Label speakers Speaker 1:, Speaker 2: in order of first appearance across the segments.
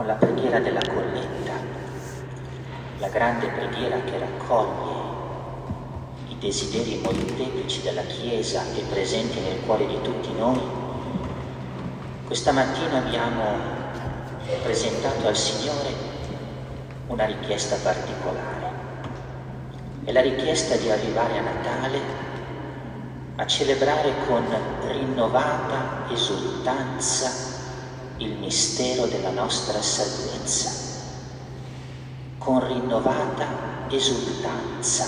Speaker 1: con la preghiera della colletta, la grande preghiera che raccoglie i desideri molteplici della Chiesa e presenti nel cuore di tutti noi, questa mattina abbiamo presentato al Signore una richiesta particolare. È la richiesta di arrivare a Natale a celebrare con rinnovata esultanza il mistero della nostra salvezza, con rinnovata esultanza.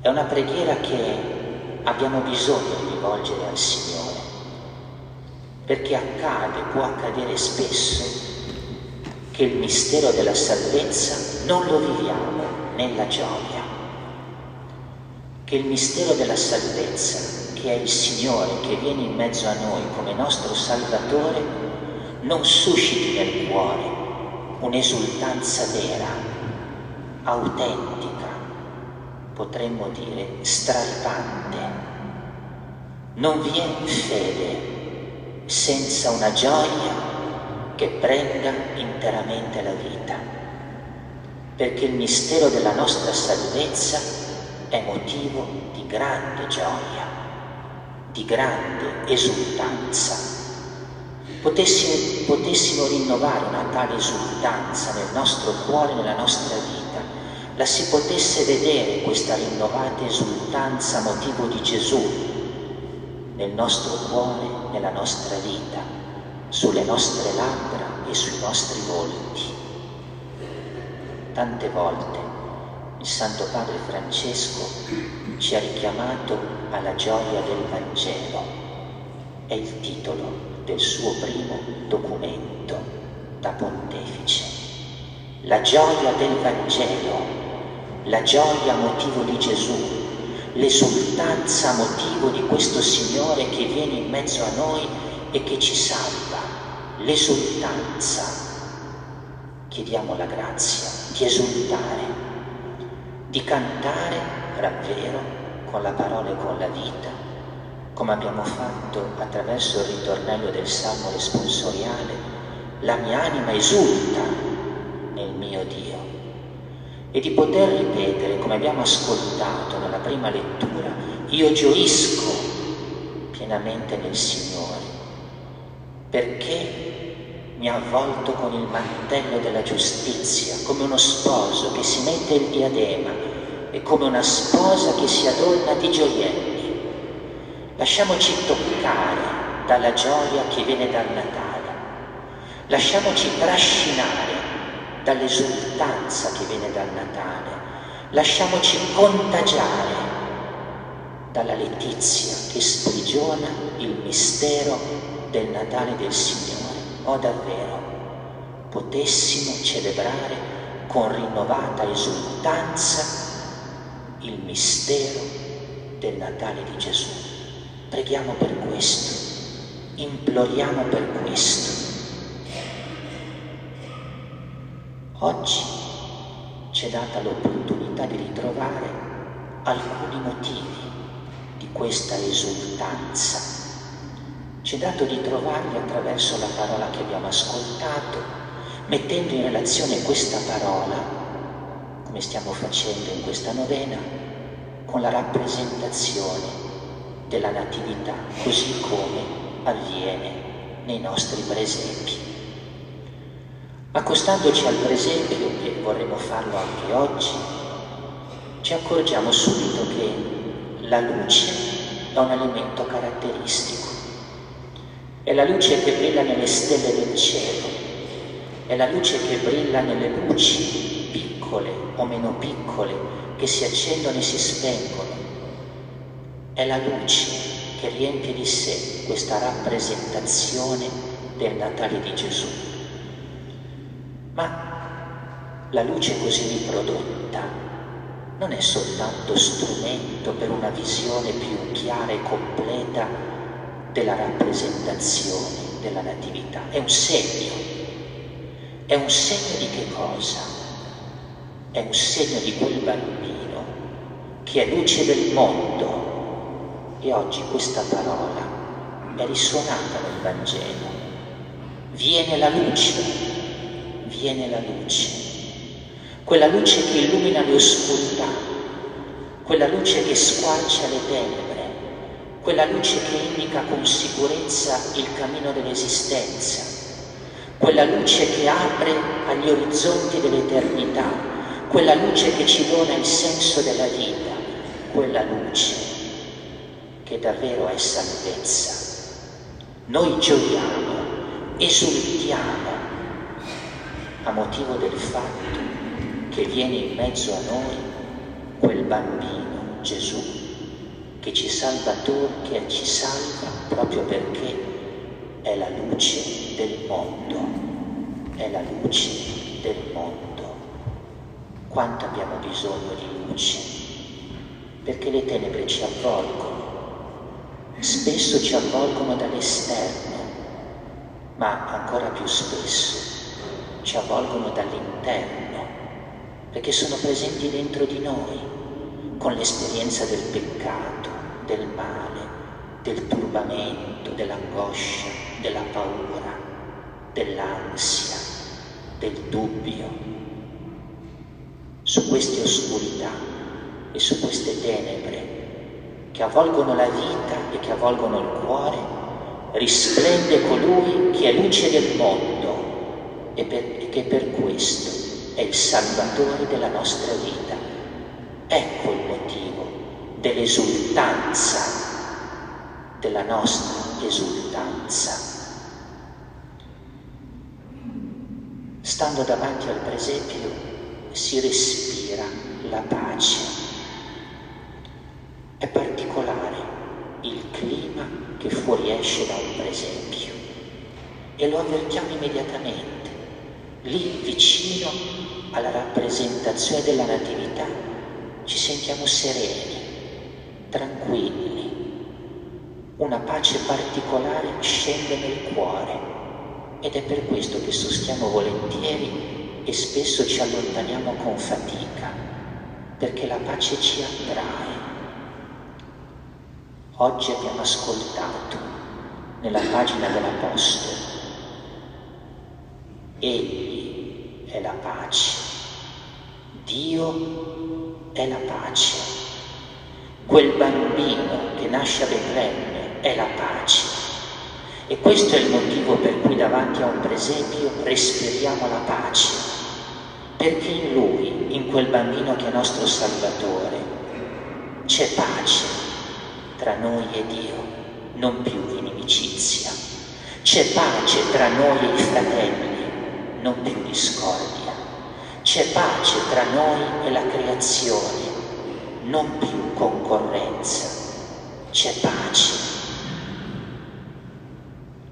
Speaker 1: È una preghiera che abbiamo bisogno di rivolgere al Signore, perché accade, può accadere spesso, che il mistero della salvezza non lo viviamo nella gioia che il mistero della salvezza, che è il Signore che viene in mezzo a noi come nostro Salvatore, non susciti nel cuore un'esultanza vera, autentica, potremmo dire straripante. Non viene fede senza una gioia che prenda interamente la vita, perché il mistero della nostra salvezza è motivo di grande gioia, di grande esultanza. Potessimo, potessimo rinnovare una tale esultanza nel nostro cuore, nella nostra vita, la si potesse vedere questa rinnovata esultanza motivo di Gesù nel nostro cuore, nella nostra vita, sulle nostre labbra e sui nostri volti. Tante volte il Santo Padre Francesco ci ha richiamato alla gioia del Vangelo. È il titolo del suo primo documento da pontefice. La gioia del Vangelo, la gioia motivo di Gesù, l'esultanza motivo di questo Signore che viene in mezzo a noi e che ci salva, l'esultanza. Chiediamo la grazia di esultare di cantare davvero con la parola e con la vita, come abbiamo fatto attraverso il ritornello del Salmo responsoriale, la mia anima esulta nel mio Dio. E di poter ripetere, come abbiamo ascoltato nella prima lettura, io gioisco pienamente nel Signore, perché mi ha avvolto con il mantello della giustizia, come uno sposo che si mette il diadema e come una sposa che si adorna di gioielli. Lasciamoci toccare dalla gioia che viene dal Natale. Lasciamoci trascinare dall'esultanza che viene dal Natale. Lasciamoci contagiare dalla letizia che sprigiona il mistero del Natale del Signore. Oh davvero, potessimo celebrare con rinnovata esultanza il mistero del Natale di Gesù. Preghiamo per questo, imploriamo per questo. Oggi ci è data l'opportunità di ritrovare alcuni motivi di questa esultanza. Ci è dato di trovarli attraverso la parola che abbiamo ascoltato, mettendo in relazione questa parola come stiamo facendo in questa novena, con la rappresentazione della Natività, così come avviene nei nostri presepi. Accostandoci al presepio, e vorremmo farlo anche oggi, ci accorgiamo subito che la luce è un elemento caratteristico. È la luce che brilla nelle stelle del cielo, è la luce che brilla nelle luci piccole o meno piccole che si accendono e si spengono. È la luce che riempie di sé questa rappresentazione del Natale di Gesù. Ma la luce così riprodotta non è soltanto strumento per una visione più chiara e completa della rappresentazione della Natività, è un segno. È un segno di che cosa? È un segno di quel bambino che è luce del mondo. E oggi questa parola è risuonata nel Vangelo. Viene la luce, viene la luce, quella luce che illumina le oscurità, quella luce che squarcia le tenebre, quella luce che indica con sicurezza il cammino dell'esistenza, quella luce che apre agli orizzonti dell'eternità, quella luce che ci dona il senso della vita, quella luce che davvero è salvezza. Noi gioiamo, esultiamo a motivo del fatto che viene in mezzo a noi quel bambino Gesù che ci salva che ci salva proprio perché è la luce del mondo, è la luce del mondo. Quanto abbiamo bisogno di luce, perché le tenebre ci avvolgono, spesso ci avvolgono dall'esterno, ma ancora più spesso ci avvolgono dall'interno, perché sono presenti dentro di noi, con l'esperienza del peccato, del male, del turbamento, dell'angoscia, della paura, dell'ansia, del dubbio. Su queste oscurità e su queste tenebre che avvolgono la vita e che avvolgono il cuore, risplende colui che è luce del mondo e, per, e che per questo è il salvatore della nostra vita. Ecco il motivo dell'esultanza, della nostra esultanza. Stando davanti al presepio si respira la pace è particolare il clima che fuoriesce da un presepio e lo avvertiamo immediatamente. Lì vicino alla rappresentazione della Natività ci sentiamo sereni, tranquilli. Una pace particolare scende nel cuore ed è per questo che sostiamo volentieri e spesso ci allontaniamo con fatica, perché la pace ci attrae Oggi abbiamo ascoltato nella pagina dell'Apostolo. Egli è la pace. Dio è la pace. Quel bambino che nasce a Betlemme è la pace. E questo è il motivo per cui davanti a un presepio respiriamo la pace. Perché in lui, in quel bambino che è nostro Salvatore, c'è pace tra noi e Dio, non più inimicizia. C'è pace tra noi e i fratelli, non più discordia. C'è pace tra noi e la creazione, non più concorrenza. C'è pace.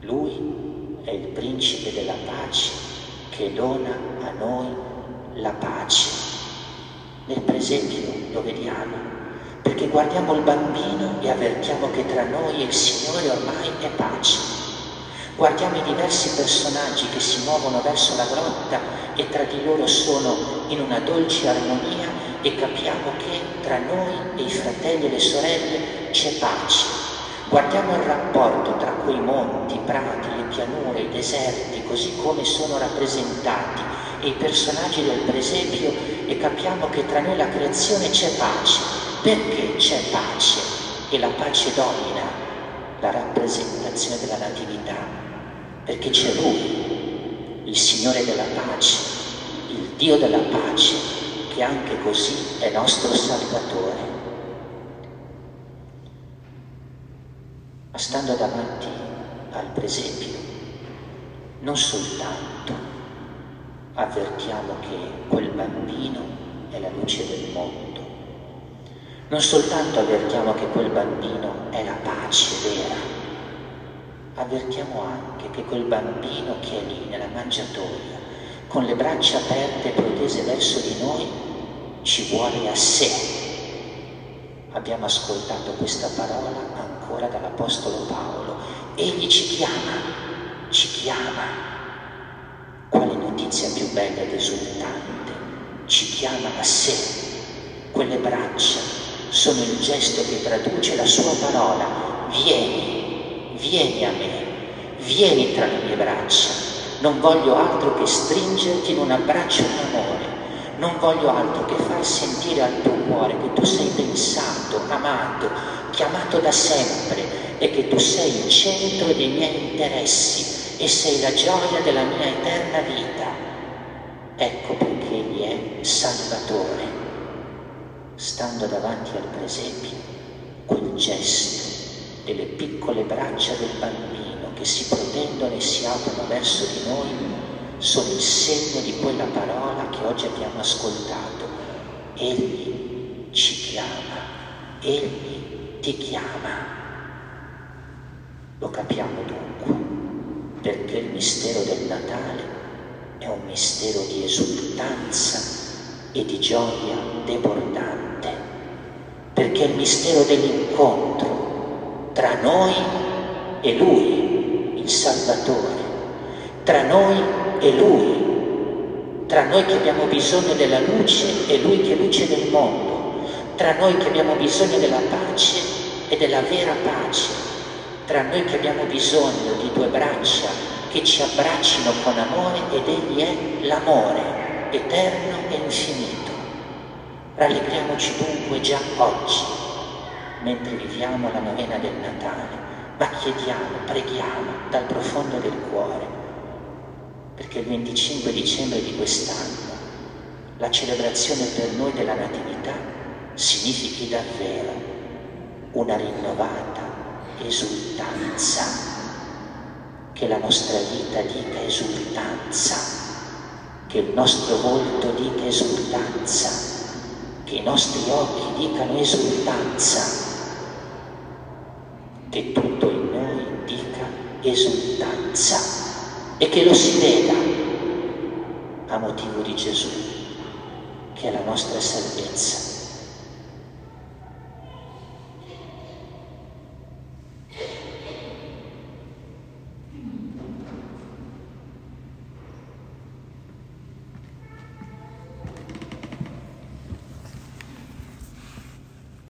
Speaker 1: Lui è il principe della pace che dona a noi la pace. Nel presepio lo vediamo, perché guardiamo il bambino e avvertiamo che tra noi e il Signore ormai è pace. Guardiamo i diversi personaggi che si muovono verso la grotta e tra di loro sono in una dolce armonia e capiamo che tra noi e i fratelli e le sorelle c'è pace. Guardiamo il rapporto tra quei monti, prati, pianure, i deserti, così come sono rappresentati, e i personaggi del presepio e capiamo che tra noi la creazione c'è pace. Perché c'è pace? E la pace domina la rappresentazione della natività, perché c'è Lui, il Signore della pace, il Dio della pace, che anche così è nostro Salvatore. Ma stando davanti al presepio, non soltanto avvertiamo che quel bambino è la luce del mondo, non soltanto avvertiamo che quel bambino è la pace vera, avvertiamo anche che quel bambino che è lì nella mangiatoia, con le braccia aperte e protese verso di noi, ci vuole a sé. Abbiamo ascoltato questa parola ancora dall'Apostolo Paolo. Egli ci chiama, ci chiama. Quale notizia più bella ed esultante? Ci chiama a sé, quelle braccia sono il gesto che traduce la sua parola. Vieni, vieni a me, vieni tra le mie braccia, non voglio altro che stringerti in un abbraccio di amore, non voglio altro che far sentire al tuo cuore che tu sei pensato, amato, chiamato da sempre e che tu sei il centro dei miei interessi e sei la gioia della mia eterna vita. Ecco perché Egli è Salvatore. Stando davanti al presepio, quel gesto delle piccole braccia del bambino che si protendono e si aprono verso di noi sono il segno di quella parola che oggi abbiamo ascoltato. Egli ci chiama, Egli ti chiama. Lo capiamo dunque, perché il mistero del Natale è un mistero di esultanza e di gioia debordante, perché è il mistero dell'incontro tra noi e Lui, il Salvatore, tra noi e Lui, tra noi che abbiamo bisogno della luce e Lui che è luce del mondo, tra noi che abbiamo bisogno della pace e della vera pace. Tra noi che abbiamo bisogno di due braccia che ci abbraccino con amore ed Egli è l'amore eterno e infinito. Rallegriamoci dunque già oggi, mentre viviamo la novena del Natale, ma chiediamo, preghiamo dal profondo del cuore, perché il 25 dicembre di quest'anno la celebrazione per noi della Natività significhi davvero una rinnovata esultanza, che la nostra vita dica esultanza, che il nostro volto dica esultanza, che i nostri occhi dicano esultanza, che tutto in noi dica esultanza e che lo si veda a motivo di Gesù, che è la nostra salvezza